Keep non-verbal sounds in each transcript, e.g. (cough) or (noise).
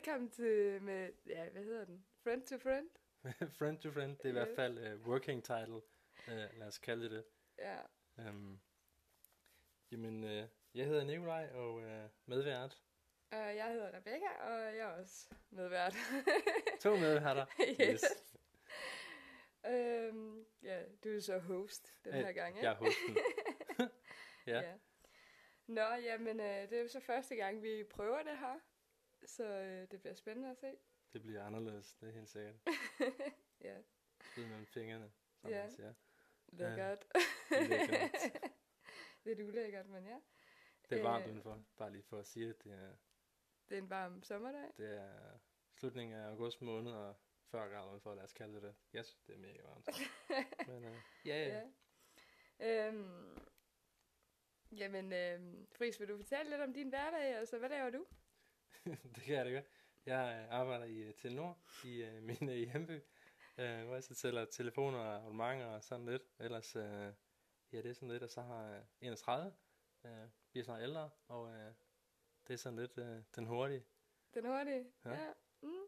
Velkommen til med, ja, hvad hedder den? Friend to friend? (laughs) friend to friend, det er i Yes. hvert fald uh, working title, uh, lad os kalde det det. Ja. Um, jamen, uh, jeg hedder Nikolaj og uh, medvært. Og jeg hedder Rebecca, og jeg er også medvært. To medværter. (laughs) yes. Øhm, ja, du er så host den Øh, her gang, Jeg er hosten. (laughs) ja. ja. Nå, jamen, øh, det er jo så første gang, vi prøver det her. Så øh, det bliver spændende at se. Det bliver anderledes, det er helt sikkert. (laughs) Ja, Slid mellem fingrene, som Ja. man siger. lækkert. Lækkert. Lidt ulækkert, men ja. Det er varmt Øh. udenfor, bare lige for at sige, at det er, Det er en varm sommerdag. det er slutningen af august måned, og 40 grader udenfor, lad os kalde det det. Synes, det er mega varmt. (laughs) Men uh, ja, ja. Ja. Øhm, jamen, øhm, Friis, vil du fortælle lidt om din hverdag? Altså, hvad laver du? (laughs) det kan jeg da godt. Jeg øh, arbejder i uh, Telenor i uh, (laughs) min uh, hjemby, uh, hvor jeg så sælger telefoner og abonnementer og sådan lidt. Ellers, uh, ja, det er sådan lidt, og så har jeg 31, uh, bliver snart ældre, og uh, det er sådan lidt uh, den hurtige. Den hurtige? Ja. ja. Mm.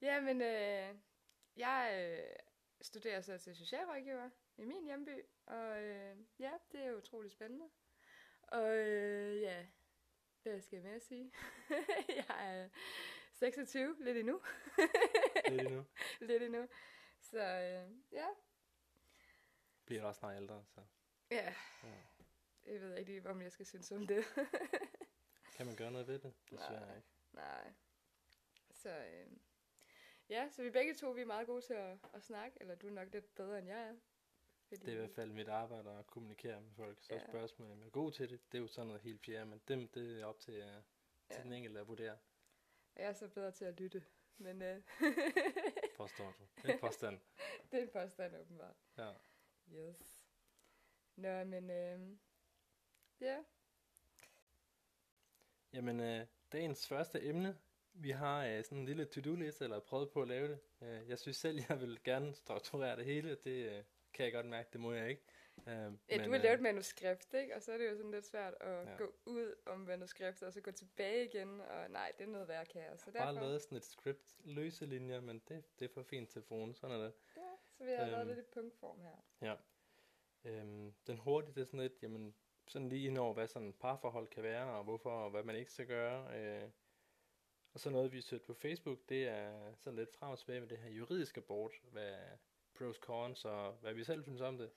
Jamen, øh, jeg øh, studerer så til socialrådgiver i min hjemby, og øh, ja, det er utrolig spændende. Og øh, ja, hvad skal jeg mere sige? (laughs) jeg er 26, lidt endnu. Lidt endnu. (laughs) lidt endnu. Så øh, ja, Bliver også snart ældre, så ja, ja. jeg ved ikke lige, om jeg skal synes om det. (laughs) kan man gøre noget ved det? Desværre Nej. ikke. Nej. Så øh, ja, så vi begge to vi er meget gode til at, at snakke, eller du er nok lidt bedre, end jeg er. Fordi, Det er i hvert fald mit arbejde at kommunikere med folk. Så Ja. spørgsmålet, om jeg er god til det, det er jo sådan noget helt fjerde, men dem, det er op til, uh, til Ja. den enkelte at vurdere. Jeg er så bedre til at lytte, men øh, (laughs) Påstår du. En påstand. (laughs) det er en påstand åbenbart. Ja. Yes. Nå, men øh, ja, Jamen, øh, dagens første emne, vi har øh, sådan en lille to-do-liste, eller prøvet på at lave det. Øh, jeg synes selv, (laughs) jeg vil gerne strukturere det hele. Det øh, kan jeg godt mærke, det må jeg ikke. Øh, ja men, du har lavet et manuskript, ikke? Og så er det jo sådan lidt svært at Ja. gå ud om manuskriptet, og så gå tilbage igen, og nej, det er noget værd kaos. Så Jeg har bare derfor, lavet sådan et script, løse linjer, men det, det er for fint til telefonen. Sådan er det. ja, så vi har Øhm. lavet lidt i punktform her. Ja. Øhm, den hurtige, det er sådan lidt, jamen, sådan lige ind over, hvad sådan et parforhold kan være, og hvorfor, og hvad man ikke skal gøre. Øh, og så noget, vi søgte på Facebook, det er sådan lidt frem og tilbage med det her juridiske board, hvad pros, cons, og hvad vi selv synes om det.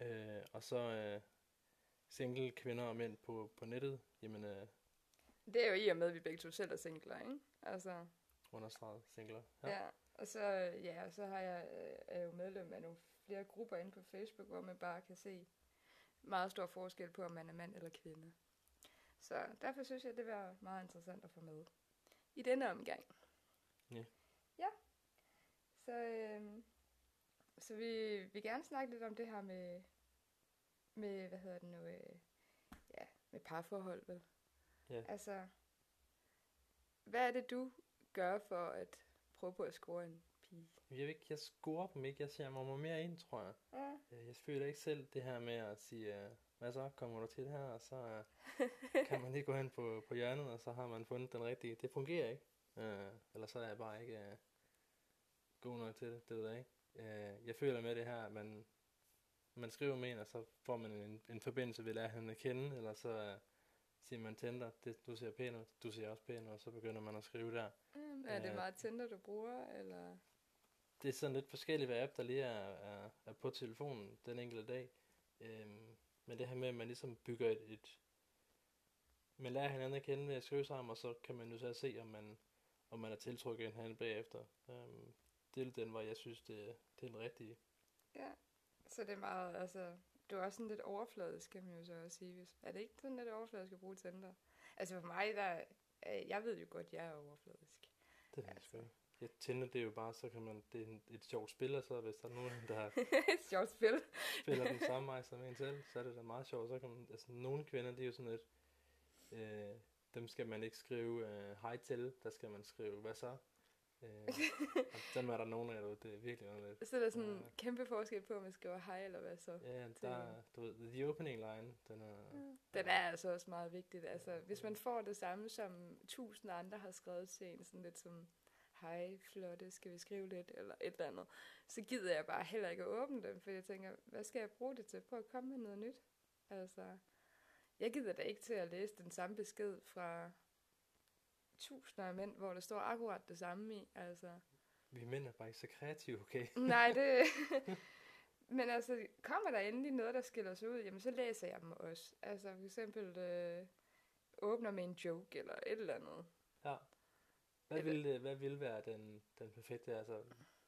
Øh, og så øh, single kvinder og mænd på, på nettet, jamen øh, Det er jo i og med, at vi begge to selv er singler, ikke? Altså, understreget singler. ja. ja. Og så, ja, og så har jeg, øh, er jo medlem af nogle flere grupper inde på Facebook, hvor man bare kan se meget stor forskel på, om man er mand eller kvinde. Så derfor synes jeg, det var meget interessant at få med i denne omgang. Ja. Ja. Så, øh, så vi vil gerne snakke lidt om det her med, med hvad hedder det nu, øh, ja, med parforhold, vel? Ja. Altså, hvad er det, du gør for at prøve på at score en pige? Jeg ved ikke, jeg scorer dem ikke, jeg ser mig mere ind, tror jeg. Ja. Jeg føler ikke selv det her med at sige, øh, hvad så, kommer du til det her, og så øh, (laughs) kan man lige gå hen på, på hjørnet, og så har man fundet den rigtige. Det fungerer ikke. Øh, eller så er jeg bare ikke øh, god nok til det, det ved jeg ikke. Øh, jeg føler med det her, at man, man skriver med en, og så får man en, en forbindelse ved at lære hende at kende, eller så øh, siger man Tinder, det, du ser pæn ud, du ser også pæn ud, og så begynder man at skrive der. Mm, er det Øh. meget Tinder, du bruger, eller? det er sådan lidt forskelligt, hvad app der lige er, er, er på telefonen den enkelte dag. Øhm, men det her med, at man ligesom bygger et, et... Man lærer hinanden at kende ved at skrive sammen, og så kan man jo så se, om man, om man er tiltrukket af hinanden bagefter. Øhm, er den, hvor jeg synes, det, det er den rigtige. Ja, så det er meget, altså, du er også sådan lidt overfladisk, kan man jo så også sige. Hvis, er det ikke sådan lidt overfladisk at bruge Tinder? Altså for mig, der, øh, jeg ved jo godt, jeg er overfladisk. Det er Altså. altså. Ja, Tinder, det er jo bare, så kan man, det er en, et sjovt spil, og så hvis der er nogen, der (laughs) Et sjovt spil. spiller den samme vej som en selv, så er det da meget sjovt. Så kan man, altså nogle kvinder, det er jo sådan lidt, øh, dem skal man ikke skrive øh, hej til, der skal man skrive, hvad så? Øh, dem er der nogen af derude, det er virkelig underligt. Så er der sådan en Ja. kæmpe forskel på, om man skriver hej eller hvad så. Ja, der, du ved, the opening line, den er, Den er altså også meget vigtigt. Altså, hvis man får det samme, som tusind andre har skrevet til en, sådan lidt som, hej, flotte, skal vi skrive lidt, eller et eller andet, så gider jeg bare heller ikke at åbne dem, for jeg tænker, hvad skal jeg bruge det til? Prøv at komme med noget nyt. Altså, jeg gider da ikke til at læse den samme besked fra tusinder af mænd, hvor der står akkurat det samme i. Altså, vi mænd er bare ikke så kreative, okay? (laughs) Nej, det... (laughs) Men altså, kommer der endelig noget, der skiller sig ud, jamen så læser jeg dem også. Altså for eksempel øh, åbner med en joke eller et eller andet. Ja. Hvad Eller- vil, hvad vil være den, den perfekte, altså,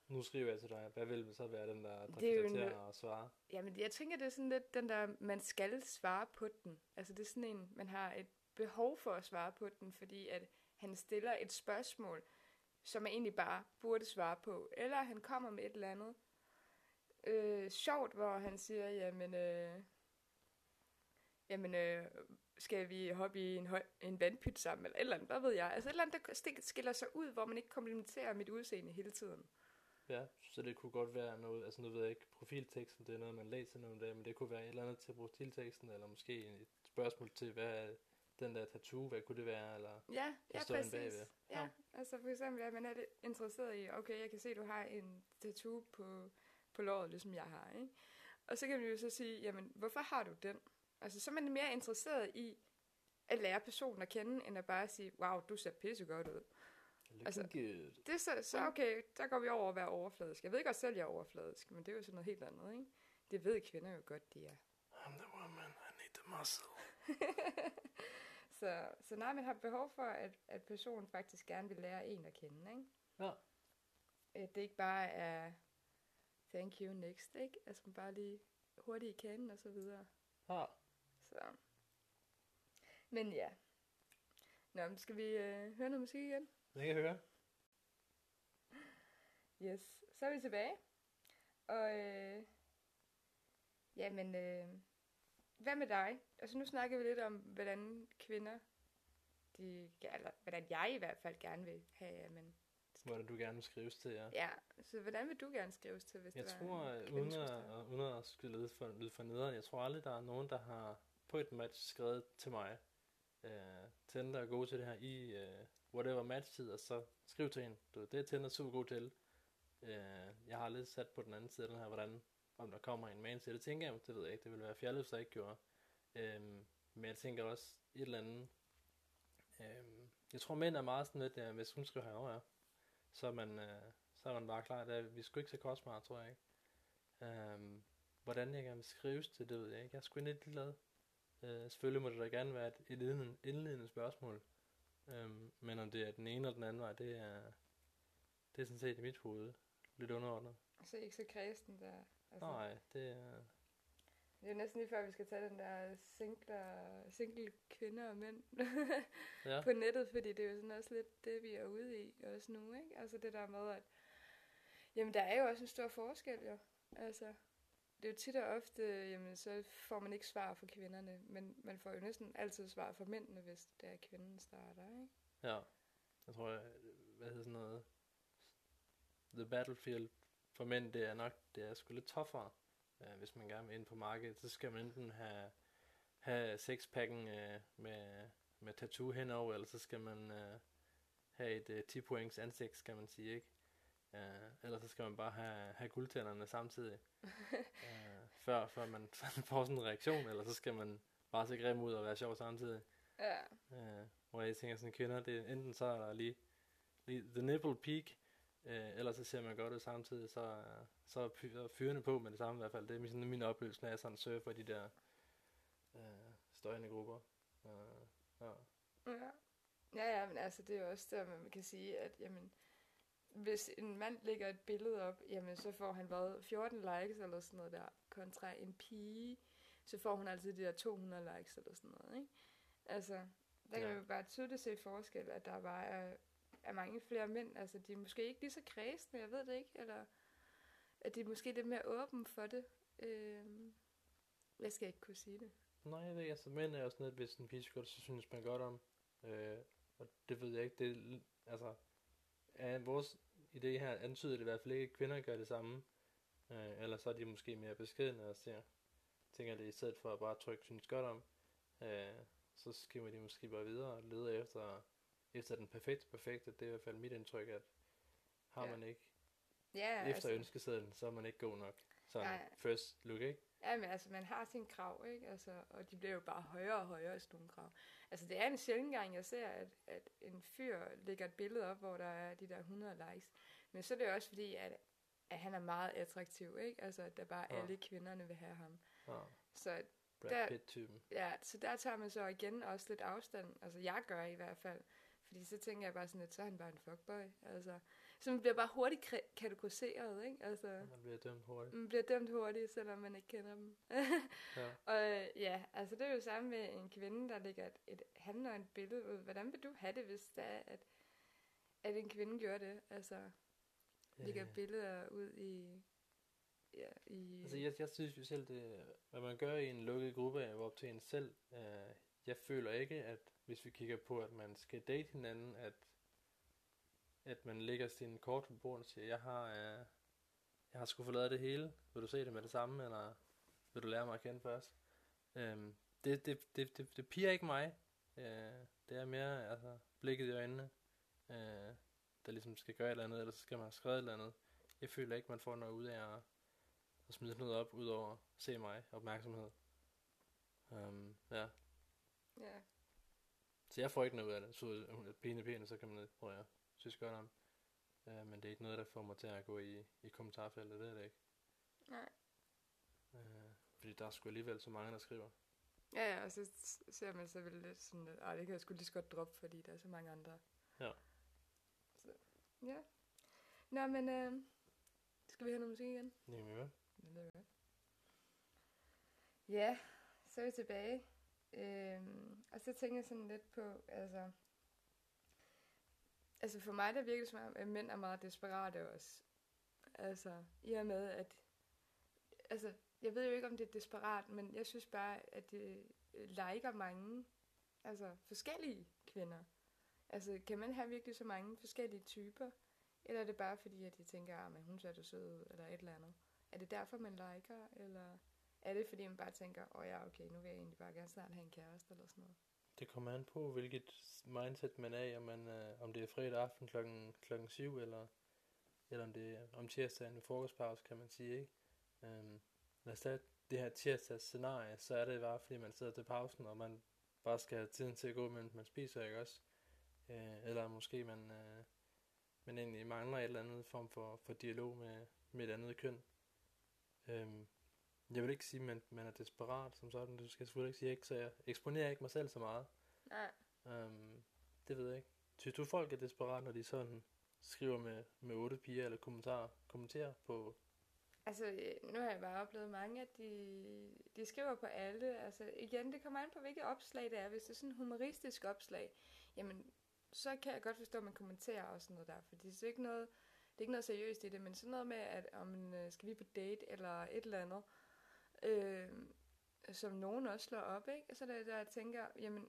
nu skriver jeg til dig, hvad vil så være den, der, der Det er jo en- svare? Jamen jeg tænker, det er sådan lidt den der, man skal svare på den. Altså det er sådan en, man har et behov for at svare på den, fordi at han stiller et spørgsmål, som man egentlig bare burde svare på. Eller han kommer med et eller andet øh, sjovt, hvor han siger, jamen, øh, jamen øh, skal vi hoppe i en, høj, en vandpyt sammen, eller et eller andet, hvad ved jeg. Altså et eller andet, der skiller sig ud, hvor man ikke komplimenterer mit udseende hele tiden. Ja, så det kunne godt være noget, altså nu ved jeg ikke, profilteksten, det er noget, man læser nogle dage, men det kunne være et eller andet til profilteksten, eller måske et spørgsmål til, hvad den der tattoo, hvad kunne det være, eller... Ja, ja præcis. bagved. Ja, Ja. altså for eksempel, at man er lidt interesseret i, okay, jeg kan se, at du har en tattoo på, på låret, ligesom jeg har, ikke? Og så kan man jo så sige, jamen, hvorfor har du den? Altså, så er man mere interesseret i at lære personen at kende, end at bare sige, wow, du ser pissegodt ud. Looking Altså- good. Det er så, så okay, der går vi over at være overfladisk. Jeg ved godt selv, jeg er overfladisk, men det er jo sådan noget helt andet, ikke? Det ved kvinder jo godt, de er. I'm the woman, I need the muscle. (laughs) Så, så nej, man har behov for, at, at personen faktisk gerne vil lære en at kende, ikke? Ja. At det ikke bare er thank you next, ikke? Altså man bare lige hurtigt kanen og så videre. Ja. Så. Men ja. Nå, men skal vi øh, høre noget musik igen? Det kan jeg høre. Yes. Så er vi tilbage. Og øh, jamen, øh, hvad med dig? Altså nu snakker vi lidt om, hvordan kvinder, de, eller hvordan jeg i hvert fald gerne vil have, at man Hvordan du gerne vil skrives til, ja. Ja, så hvordan vil du gerne skrives til, hvis Jeg det var tror, en øh, uden at, uden at skulle lyde for, lyde for nederen, jeg tror aldrig, der er nogen, der har på et match skrevet til mig, øh, Tinder er god til det her i øh, whatever matchtid, og så skriv til hende. Du, det er Tinder super god til. Øh, jeg har lidt sat på den anden side den her, hvordan, om der kommer en man til det, tænker jeg, det ved jeg ikke, det ville være fjollet, hvis jeg ikke gjorde. Øh, men jeg tænker også et eller andet, øh, jeg tror mænd er meget sådan lidt, ja, hvis hun skriver herovre, ja, så er man, øh, så er man bare klar. Det er, vi skulle ikke så kostbare, tror jeg ikke. Um, hvordan jeg gerne vil skrives til, det ved jeg ikke. Jeg er sgu lidt ligeglad. Uh, selvfølgelig må det da gerne være et, et indledende, indledende spørgsmål. Um, men om det er den ene eller den anden vej, det er, det er sådan set i mit hoved lidt underordnet. Så ikke så kredsen der. Altså, Nej, det er... Det er næsten lige før, vi skal tage den der singler, single kvinder og mænd (laughs) Ja, på nettet, fordi det er jo sådan også lidt det, vi er ude i også nu, ikke? Altså det der med, at jamen, der er jo også en stor forskel, jo. Altså, det er jo tit og ofte, jamen, så får man ikke svar fra kvinderne, men man får jo næsten altid svar fra mændene, hvis det er kvinden starter, ikke? ja. Jeg tror, jeg, hvad hedder sådan noget... The Battlefield for mænd, det er nok, det er sgu lidt toughere. Uh, hvis man gerne vil ind på markedet, så skal man enten have, have sexpacken uh, med, med tattoo henover, eller så skal man uh, have et uh, 10 points ansigt, skal man sige, ikke? Uh, eller så skal man bare have, have guldtænderne samtidig, uh, (laughs) før, før man (laughs) får sådan en reaktion, eller så skal man bare se grim ud og være sjov samtidig. Ja, Uh, hvor jeg tænker sådan, kvinder, det er enten så er der lige, lige the nipple peak, uh, eller så ser man godt ud samtidig, så, så er fy- fyrene på med det samme i hvert fald. Det er sådan min oplevelse, når jeg sådan surfer de der uh, støjende grupper. Uh, ja. Ja. Ja, ja, men altså det er jo også der, man kan sige, at jamen, hvis en mand lægger et billede op, jamen så får han hvad, 14 likes eller sådan noget der, kontra en pige, så får hun altid de der 200 likes eller sådan noget, ikke? Altså, der kan Ja. man jo bare tydeligt se forskel, at der bare er, er mange flere mænd, altså de er måske ikke lige så kredsende, jeg ved det ikke, eller at de er måske lidt mere åbne for det. Øh, jeg skal ikke kunne sige det. Nej, jeg ved ikke, altså mænd er jo sådan lidt, hvis en pige godt, så synes man godt om. Øh, og det ved jeg ikke, det er, altså, er vores idé her antyder det i hvert fald ikke, at kvinder gør det samme. Øh, eller så er de måske mere beskedende og ser, tænker det i stedet for at bare trykke synes godt om, øh, så skriver de måske bare videre og leder efter, efter den perfekte perfekte. Det er i hvert fald mit indtryk, at har Ja. man ikke Ja, efter altså, ønskesedlen, så er man ikke god nok. Sådan Nej. first look, ikke? ja, men altså, man har sine krav, ikke? Altså, og de bliver jo bare højere og højere i sådan nogle krav. Altså, det er en sjældent gang, jeg ser, at, at en fyr lægger et billede op, hvor der er de der 100 likes. Men så er det jo også fordi, at, at han er meget attraktiv, ikke? Altså, at der bare Ja. alle kvinderne vil have ham. Ja, Så Brad Der- Pitt-typen. Ja, så der tager man så igen også lidt afstand. Altså, jeg gør i hvert fald. Fordi så tænker jeg bare sådan lidt, så er han bare en fuckboy. Altså, så man bliver bare hurtigt kategoriseret, ikke? Altså, Man bliver dømt hurtigt. man bliver dømt hurtigt, selvom man ikke kender dem. (laughs) Ja. og ja, altså det er jo samme med en kvinde, der lægger et, et handløgnt billede ud. Hvordan vil du have det, hvis det er, at, at en kvinde gør det? Altså, lægger Øh, billeder ud i... Ja, i... Altså, jeg, jeg synes jo selv, det, hvad man gør i en lukket gruppe, hvor op til en selv, øh, jeg føler ikke, at hvis vi kigger på, at man skal date hinanden, at, at man lægger sin kort på bordet og siger, jeg har, øh, jeg har sgu forladet det hele, vil du se det med det samme, eller vil du lære mig at kende først? Øhm, det, det, det, det, det piger ikke mig. Øh, det er mere altså, blikket i øjnene, øh, der ligesom skal gøre et eller andet, eller så skal man have skrevet et eller andet. Jeg føler ikke, man får noget ud af at at smide noget op, udover se mig, opmærksomhed. Um, ja, ja så jeg får ikke noget ud af det. Så hun er pæne pæne, så kan man prøve at synes godt om. Uh, men det er ikke noget, der får mig til at gå i, i kommentarfeltet, det er det ikke. Nej. Uh, fordi der er sgu alligevel så mange, der skriver. Ja, ja, og så ser man så vel lidt sådan, at "Ej, det kan jeg sgu lige så godt droppe, fordi der er så mange andre. Ja. Så, ja. Nå, men øh, skal vi høre noget musik igen? Jamen, hvad? Det godt. Ja, så er vi tilbage. Øhm, og så tænker jeg sådan lidt på, altså... Altså for mig, der virker det som om, at mænd er meget desperate også. Altså, i og med, at... Altså, jeg ved jo ikke, om det er desperat, men jeg synes bare, at det liker mange, altså forskellige kvinder. Altså, kan man have virkelig så mange forskellige typer? Eller er det bare fordi, at de tænker, ah, at hun ser da sød ud, eller et eller andet? Er det derfor, man liker, eller er det fordi, man bare tænker, åh oh, ja, okay, nu vil jeg egentlig bare gerne snart have en kæreste, eller sådan noget? Det kommer an på, hvilket mindset man er i, om, man, øh, om det er fredag aften klokken, klokken 7, eller, eller om det er om tirsdagen ved frokostpause, kan man sige, ikke? Øhm, lad os tage det her tirsdags scenarie, så er det bare, fordi man sidder til pausen, og man bare skal have tiden til at gå, mens man spiser, ikke også? Øh, eller måske man, øh, man egentlig mangler et eller andet form for, for dialog med, med et andet køn. Øhm, jeg vil ikke sige, at man, man er desperat som sådan. Det skal jeg selvfølgelig ikke sige, ikke, så jeg eksponerer ikke mig selv så meget. Nej. Um, det ved jeg ikke. Synes du, folk er desperat, når de sådan skriver med, med otte piger eller kommentarer, kommenterer på... Altså, nu har jeg bare oplevet mange, at de, de skriver på alle. Altså, igen, det kommer an på, hvilket opslag det er. Hvis det er sådan et humoristisk opslag, jamen, så kan jeg godt forstå, at man kommenterer og sådan noget der. For det er ikke noget, det er ikke noget seriøst i det, men sådan noget med, at om øh, skal vi på date eller et eller andet, øh, som nogen også slår op, ikke? Og så er det der, jeg tænker, jamen,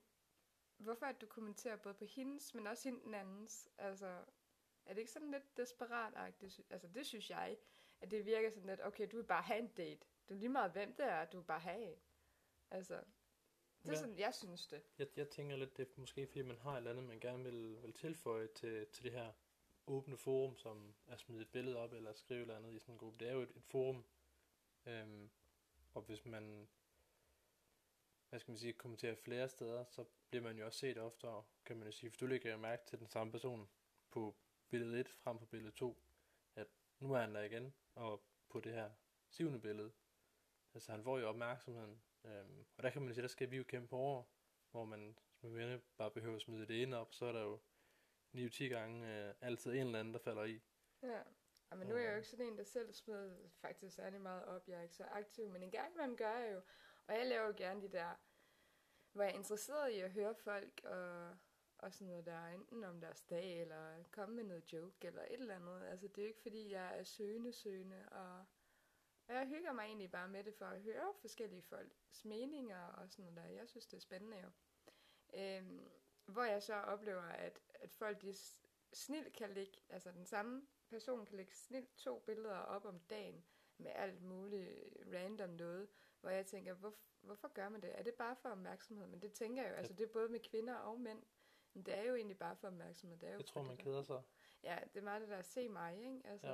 hvorfor at du kommenterer både på hendes, men også hende den andens? Altså, er det ikke sådan lidt desperat-agtigt? Altså, det synes jeg, at det virker sådan lidt, okay, du vil bare have en date. Det er lige meget, hvem det er, du vil bare have en. Altså, det er Ja. sådan, jeg synes det. Jeg, jeg tænker lidt, det er måske fordi, man har et eller andet, man gerne vil, vil tilføje til, til det her åbne forum, som at smide et billede op eller skrive eller andet i sådan en gruppe. Det er jo et, et forum, øhm, og hvis man, hvad skal man sige, kommenterer flere steder, så bliver man jo også set oftere, kan man jo sige. For du lægger jo mærke til den samme person på billede 1 frem for billede 2, at nu er han der igen, og på det her syvende billede. Altså han får jo opmærksomheden, øhm, og der kan man sige, der skal vi jo kæmpe over, hvor man som venner bare behøver at smide det ene op, så er der jo 9-10 gange øh, altid en eller anden, der falder i. Ja. Men nu er jeg jo ikke sådan en, der selv smider faktisk særlig meget op. Jeg er ikke så aktiv, men en gang man gør jeg jo. Og jeg laver jo gerne de der, hvor jeg er interesseret i at høre folk og, og sådan noget der, enten om deres dag, eller komme med noget joke, eller et eller andet. Altså, det er jo ikke fordi, jeg er søgende, søgende, og, og jeg hygger mig egentlig bare med det, for at høre forskellige folks meninger og sådan noget der. Jeg synes, det er spændende jo. Øhm, hvor jeg så oplever, at, at folk de s- snilt kan lægge, altså den samme person kan lægge snilt to billeder op om dagen med alt muligt random noget, hvor jeg tænker, hvor, hvorfor gør man det? Er det bare for opmærksomhed? Men det tænker jeg jo, altså det er både med kvinder og mænd. Men det er jo egentlig bare for opmærksomhed. Det er jo Jeg tror, man der- keder sig. Ja, det er meget det der, se mig, ikke? Altså,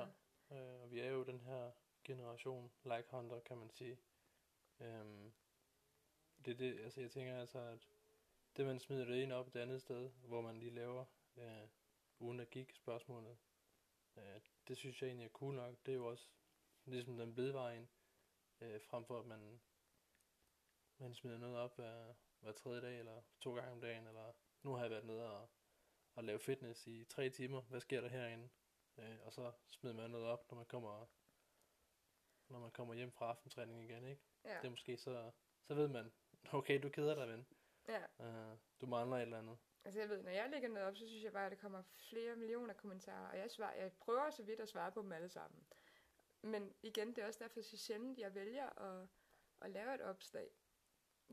Ja. Øh, og vi er jo den her generation like hunter, kan man sige. Øhm, det er det, altså jeg tænker altså, at det man smider det ene op det andet sted, hvor man lige laver øh, uden at gik spørgsmålet, øh, det synes jeg egentlig er cool nok. Det er jo også ligesom den bedvejen, øh, frem for at man, man smider noget op hver, hver tredje dag, eller to gange om dagen, eller nu har jeg været nede og, og lave fitness i tre timer. Hvad sker der herinde? Øh, og så smider man noget op, når man kommer når man kommer hjem fra aftentræning igen, ikke? ja. Det er måske så, så ved man, (laughs) okay, du keder dig, ven. ja. Uh, du mangler et eller andet. Altså jeg ved, når jeg lægger noget op, så synes jeg bare, at der kommer flere millioner kommentarer, og jeg, svarer, jeg prøver så vidt at svare på dem alle sammen. Men igen, det er også derfor så sjældent, jeg vælger at, at lave et opslag.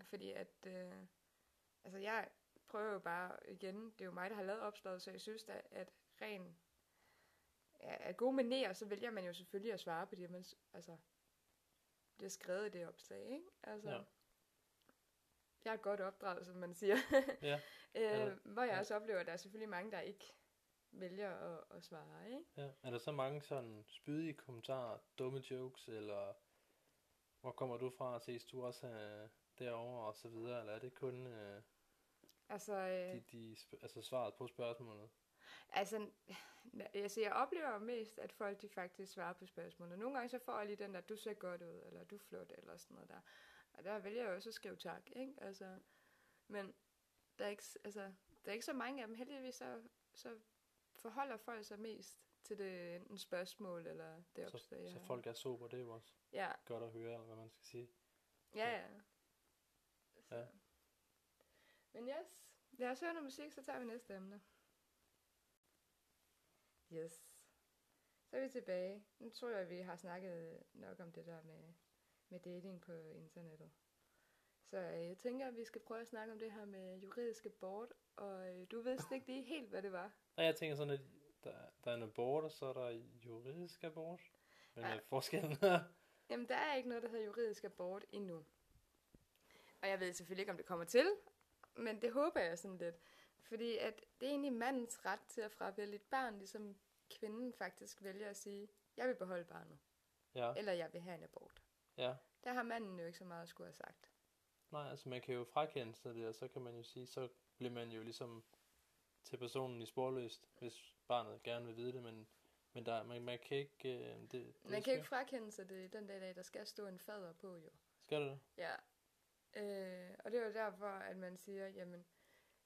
Fordi at, øh, altså jeg prøver jo bare, igen, det er jo mig, der har lavet opslaget, så jeg synes da, at ren af gode manerer, så vælger man jo selvfølgelig at svare på det, man altså, bliver skrevet i det opslag, ikke? Altså, Ja jeg er godt opdraget, som man siger. (laughs) Ja, Øh, Eller- hvor jeg ja. også oplever, at der er selvfølgelig mange, der ikke vælger at, at svare, ikke? ja. Er der så mange sådan spydige kommentarer, dumme jokes, eller hvor kommer du fra, ses du også uh, derovre, og så videre, eller er det kun uh, Altså, øh, de, de, altså svaret på spørgsmålet? altså, altså, jeg oplever mest, at folk de faktisk svarer på spørgsmålene. Nogle gange så får jeg lige den der, du ser godt ud, eller du er flot, eller sådan noget der. Og der vælger jeg også at skrive tak, ikke? Altså, men der er ikke, altså, der er ikke så mange af dem. Heldigvis så, så forholder folk sig mest til det enten spørgsmål, eller det Så, opslag, jeg så har. folk er sober, det er jo også Ja, godt at høre, eller hvad man skal sige. Ja, ja. Så. Ja. Men yes, lad os høre noget musik, så tager vi næste emne. Yes. Så er vi tilbage. Nu tror jeg, vi har snakket nok om det der med, med dating på internettet. Så øh, jeg tænker, at vi skal prøve at snakke om det her med juridisk abort. Og øh, du vidste ikke lige helt, hvad det var. Og jeg tænker sådan, at der, der er en abort, og så er der juridisk abort. Men ja. forskellen er, (laughs) Jamen, der er ikke noget, der hedder juridisk abort endnu. Og jeg ved selvfølgelig ikke, om det kommer til, men det håber jeg sådan lidt. Fordi at det er egentlig mandens ret til at fravælge et barn, ligesom kvinden faktisk vælger at sige, jeg vil beholde barnet, ja, eller jeg vil have en abort. Ja. Der har manden jo ikke så meget at skulle have sagt. Nej, altså man kan jo frakende sig det, og så kan man jo sige, så bliver man jo ligesom til personen i sporløst, hvis barnet gerne vil vide det, men, men der, man, man kan ikke... Øh, det, det Man kan ikke frakende sig det den dag, der skal stå en fader på jo. Skal det? Ja. Øh, og det er jo derfor, at man siger, jamen,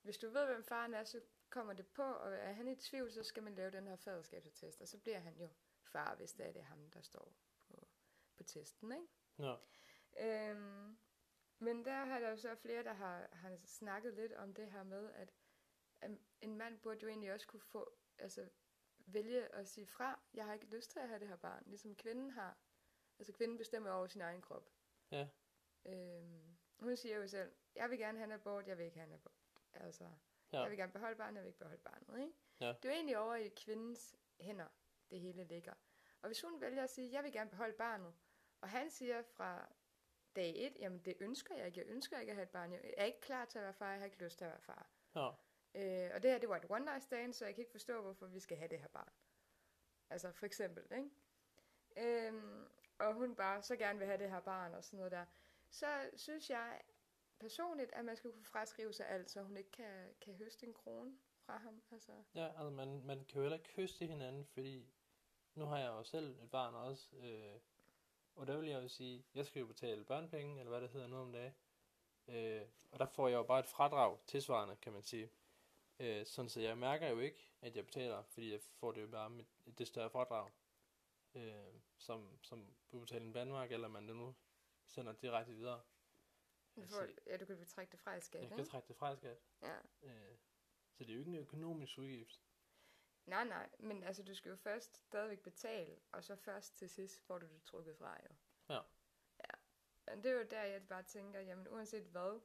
hvis du ved, hvem faren er, så kommer det på, og er han i tvivl, så skal man lave den her faderskabsattest, og så bliver han jo far, hvis det er det ham, der står på, på testen, ikke? Ja. Øhm, men der har der jo så flere, der har, har snakket lidt om det her med, at, at en mand burde jo egentlig også kunne få, altså vælge at sige fra, jeg har ikke lyst til at have det her barn, ligesom kvinden har. Altså kvinden bestemmer over sin egen krop. Ja. Øhm, hun siger jo selv, jeg vil gerne have en abort, jeg vil ikke have en abort. Altså, Ja. jeg vil gerne beholde barnet, jeg vil ikke beholde barnet, ikke? Ja. Det er jo egentlig over i kvindens hænder, det hele ligger. Og hvis hun vælger at sige, jeg vil gerne beholde barnet, og han siger fra dag et, jamen det ønsker jeg ikke, jeg ønsker ikke at have et barn, jeg er ikke klar til at være far, jeg har ikke lyst til at være far. Ja. Øh, og det her, det var et one night stand, så jeg kan ikke forstå, hvorfor vi skal have det her barn. Altså for eksempel, ikke? Øhm, og hun bare så gerne vil have det her barn og sådan noget der. Så synes jeg personligt, at man skal kunne fraskrive sig alt, så hun ikke kan, kan høste en krone fra ham. Altså, Ja, altså man, man kan jo heller ikke kysse hinanden, fordi nu har jeg jo selv et barn også, øh, og der vil jeg jo sige, jeg skal jo betale børnepenge, eller hvad det hedder nu om dagen, øh, og der får jeg jo bare et fradrag tilsvarende, kan man sige. Øh, sådan så jeg mærker jo ikke, at jeg betaler, fordi jeg får det jo bare med det større fradrag, øh, som, som udbetaling i Danmark, eller man det nu sender direkte videre. du Altså, ja, du kan trække det fra i skat, jeg kan ikke? trække det fra i skat. Ja. Øh, så det er jo ikke en økonomisk udgift. Nej, nej, men altså du skal jo først stadigvæk betale, og så først til sidst får du det trukket fra jo. Ja. Ja. Men det er jo der, jeg bare tænker, jamen uanset hvad,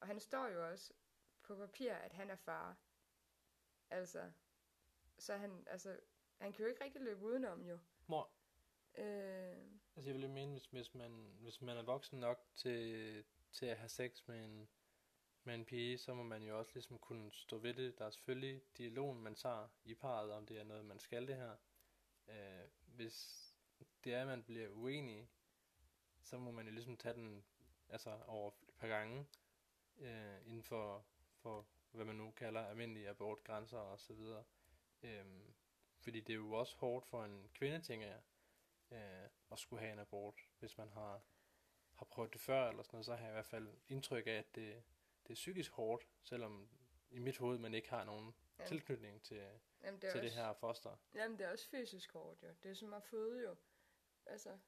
og han står jo også på papir, at han er far. Altså, så han, altså, han kan jo ikke rigtig løbe udenom, jo. Mor, Øh, altså jeg vil jo mene, hvis, hvis, man, hvis man er voksen nok til, til at have sex med en, med en pige, så må man jo også ligesom kunne stå ved det. Der er selvfølgelig dialogen, man tager i parret, om det er noget, man skal det her. Øh, hvis det er, at man bliver uenig, så må man jo ligesom tage den altså over et par gange øh, inden for, for, hvad man nu kalder almindelige abortgrænser og så videre. Øh, fordi det er jo også hårdt for en kvinde, tænker jeg, øh, at skulle have en abort. Hvis man har, har prøvet det før eller sådan noget, så har jeg i hvert fald indtryk af, at det, det er psykisk hårdt, selvom i mit hoved man ikke har nogen Ja. tilknytning til, jamen, det til også, det her foster. Jamen, det er også fysisk hårdt, jo. Det er som at føde, jo. Altså,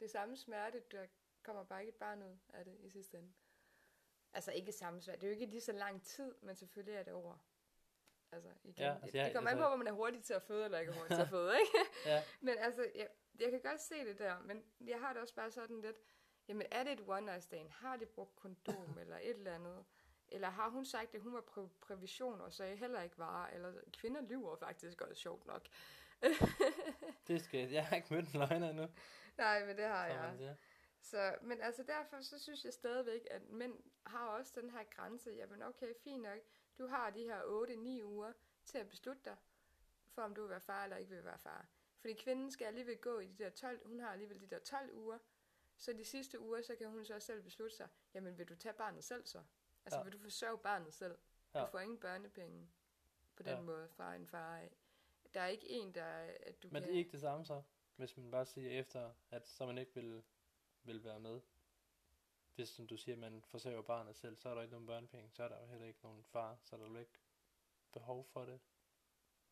det er samme smerte, der kommer bare ikke et barn ud af det i sidste ende. Altså, ikke samme smerte. Det er jo ikke lige så lang tid, men selvfølgelig er det over. Altså, igen. Ja, altså, det, jeg- det kommer an altså- på, om man er hurtig til at føde, eller ikke hurtig til at (laughs) føde, ikke? Ja, Men altså, jeg, jeg kan godt se det der, men jeg har det også bare sådan lidt, jamen er det et one night stand? Har de brugt kondom (laughs) eller et eller andet? Eller har hun sagt, at hun var præ- prævision og sagde heller ikke var, eller kvinder lyver faktisk også sjovt nok. (laughs) det skal jeg har ikke mødt en løgner endnu, Nej, men det har jeg. Så, men altså derfor, så synes jeg stadigvæk, at mænd har også den her grænse. Jamen okay, fint nok. Du har de her 8-9 uger til at beslutte dig, for om du vil være far eller ikke vil være far. Fordi kvinden skal alligevel gå i de der 12, hun har alligevel de der 12 uger. Så de sidste uger, så kan hun så selv beslutte sig, jamen vil du tage barnet selv så? Altså Ja. ja. vil du forsørge barnet selv? Ja. Du får ingen børnepenge på den Ja. måde fra en far af. Der er ikke en, der at du Men kan... det er ikke det samme så, hvis man bare siger efter, at så man ikke vil, vil være med. Hvis, som du siger, man forsørger barnet selv, så er der ikke nogen børnepenge, så er der jo heller ikke nogen far, så er der jo ikke behov for det.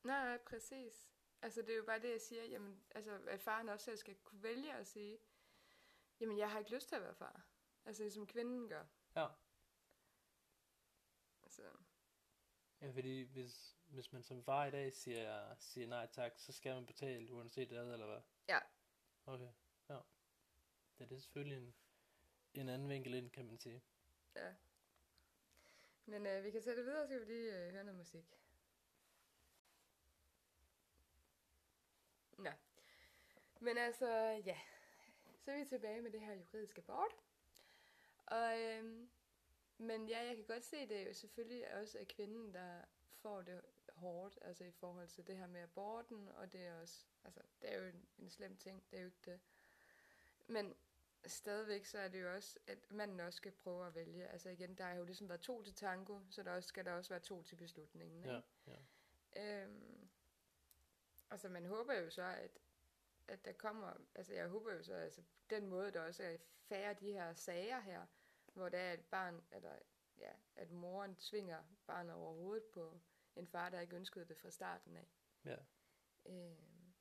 Nej, nej, præcis. Altså, det er jo bare det, jeg siger. Jamen, altså, at faren også selv skal kunne vælge at sige, jamen, jeg har ikke lyst til at være far. Altså, ligesom kvinden gør. Ja. Altså, Ja, fordi hvis, hvis man som far i dag siger, siger nej tak, så skal man betale uanset hvad, eller hvad? Ja. Okay, ja. Ja, det er selvfølgelig en, en anden vinkel ind, kan man sige. ja. Men øh, vi kan sætte videre, så kan vi lige øh, høre noget musik. Nå. Men altså, ja. Så er vi tilbage med det her juridiske bord. Og, øhm, men ja, jeg kan godt se, det er jo selvfølgelig også af kvinden, der får det hårdt, altså i forhold til det her med aborten, og det er også, altså, det er jo en, en slem ting, det er jo ikke det. Men stadigvæk så er det jo også, at manden også skal prøve at vælge. Altså igen, der har jo ligesom været to til tango, så der også, skal der også være to til beslutningen. Ikke? Ja, ja. Øhm, altså man håber jo så, at, at der kommer, altså jeg håber jo så, altså den måde, der også er færre de her sager her, hvor der er et barn, eller ja, at moren tvinger barnet over hovedet på en far, der ikke ønskede det fra starten af. ja. Øhm,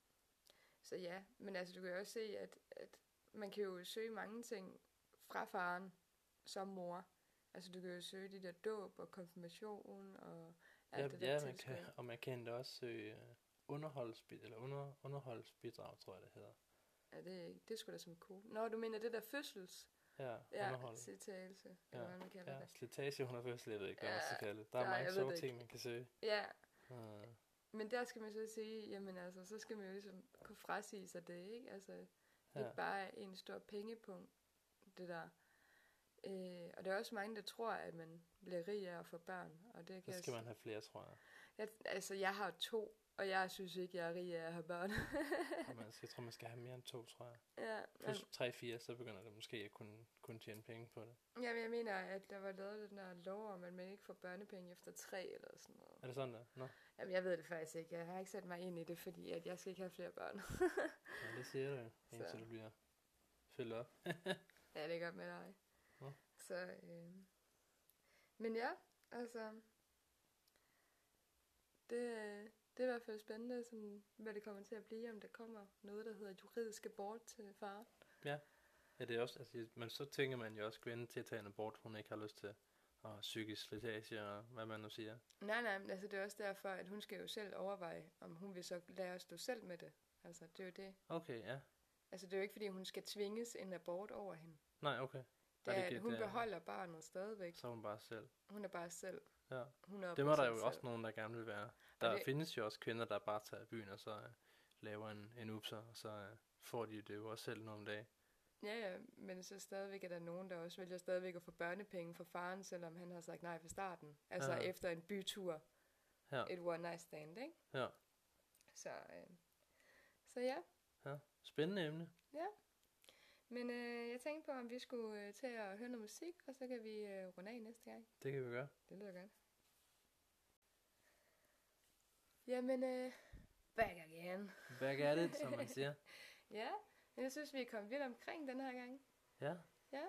så ja, men altså du kan jo også se, at, at man kan jo søge mange ting fra faren som mor. Altså du kan jo søge de der dåb og konfirmation og alt Ja, det der ja man tilskud. kan, og man kan endda også søge øh, underholdsbid, eller under, underholdsbidrag, tror jeg det hedder. Ja, det, er ikke- det skulle da som cool. Nå, du mener det der fødsels Ja, ja, underhold. citagelse, Ja, eller hvad man kalder Ja, det. slitage under fødsel, jeg ved ikke, hvad man Ja, skal kalde det. Der er nej, mange sjove ting, man kan søge. Ja, Uh, men der skal man så sige, jamen altså, så skal man jo ligesom kunne frasige sig det, ikke? Altså, ja. ikke bare en stor pengepunkt, det der. Øh, og der er også mange, der tror, at man bliver rig af at få børn, og det kan Så skal s- man have flere, tror jeg. Jeg, altså, jeg har to, og jeg synes ikke, jeg er rig af at have børn. Man skal, jeg tror, man skal have mere end to, tror jeg. ja, Plus tre, fire, så begynder det måske at kunne, kunne tjene penge på det. jamen, jeg mener, at der var lavet den der lov om, at man ikke får børnepenge efter tre eller sådan noget. Er det sådan der? Nå, Jamen, jeg ved det faktisk ikke. Jeg har ikke sat mig ind i det, fordi at jeg skal ikke have flere børn. (laughs) ja, det siger du jo, indtil Så. du bliver fyldt op. (laughs) ja, det er godt med dig. Nå. Så, øh... Men ja, altså... Det, øh, det er i hvert fald spændende, sådan, hvad det kommer til at blive, om der kommer noget, der hedder juridisk abort til far. Ja, det er også, altså, men så tænker man jo også kvinden til at tage en abort, hun ikke har lyst til. Og psykisk slitage og hvad man nu siger. Nej, nej, men altså det er også derfor, at hun skal jo selv overveje, om hun vil så lære at stå selv med det. Altså, det er jo det. Okay, ja. Altså, det er jo ikke, fordi hun skal tvinges en abort over hende. Nej, okay. Det er, det- hun det er- beholder barnet stadigvæk. Så er hun bare selv. Hun er bare selv. Ja. 100 Det må der jo også nogen, der gerne vil være. Der det- findes jo også kvinder, der bare tager i byen, og så uh, laver en, en upser, og så uh, får de det jo også selv nogle dage. Ja, ja, men så stadigvæk er der nogen, der også vælger stadigvæk at få børnepenge fra faren, selvom han har sagt nej fra starten. Altså Ja. efter en bytur. Ja. Et one night stand, ikke? Ja. Så, øh, så ja. Ja, spændende emne. Men øh, jeg tænkte på, om vi skulle øh, til at høre noget musik, og så kan vi øh, runde af næste gang. Det kan vi gøre. Det lyder godt. Jamen, øh, back again. Back at it, som man (laughs) siger. Ja, jeg synes, vi er kommet vidt omkring den her gang. Ja. Ja.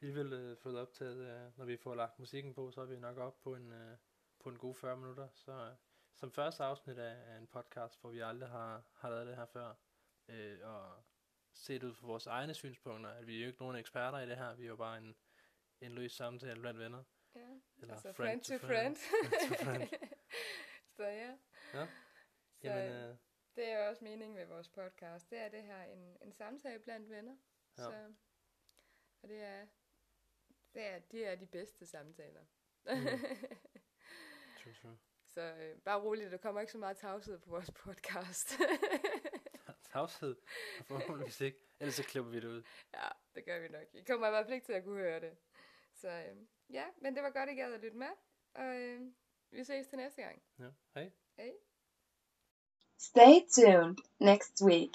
Vi vil øh, få det op til, øh, når vi får lagt musikken på, så er vi nok op på en, øh, på en god 40 minutter. Så øh, som første afsnit af, af en podcast, hvor vi aldrig har, har lavet det her før, øh, og set ud fra vores egne synspunkter, at vi er jo ikke nogen eksperter i det her, vi er jo bare en, en løs samtale blandt venner. Ja, Eller altså friend, to friend. Friend to friend. (laughs) så ja. Ja. Så, Jamen, øh, øh, Det er jo også meningen med vores podcast. Det er det her en, en samtale blandt venner. Ja. Så, og det er, det er, de er de bedste samtaler. Mm. (laughs) true, true. så øh, bare roligt, der kommer ikke så meget tavshed på vores podcast. (laughs) Tavshed, og forhåbentligvis ikke. Ellers så klipper vi det ud. ja, det gør vi nok. I kommer i hvert fald ikke til at kunne høre det. Så øh, ja, men det var godt, at I gad at lytte med. Og øh, vi ses til næste gang. Ja, hej. Hej. Stay tuned next week.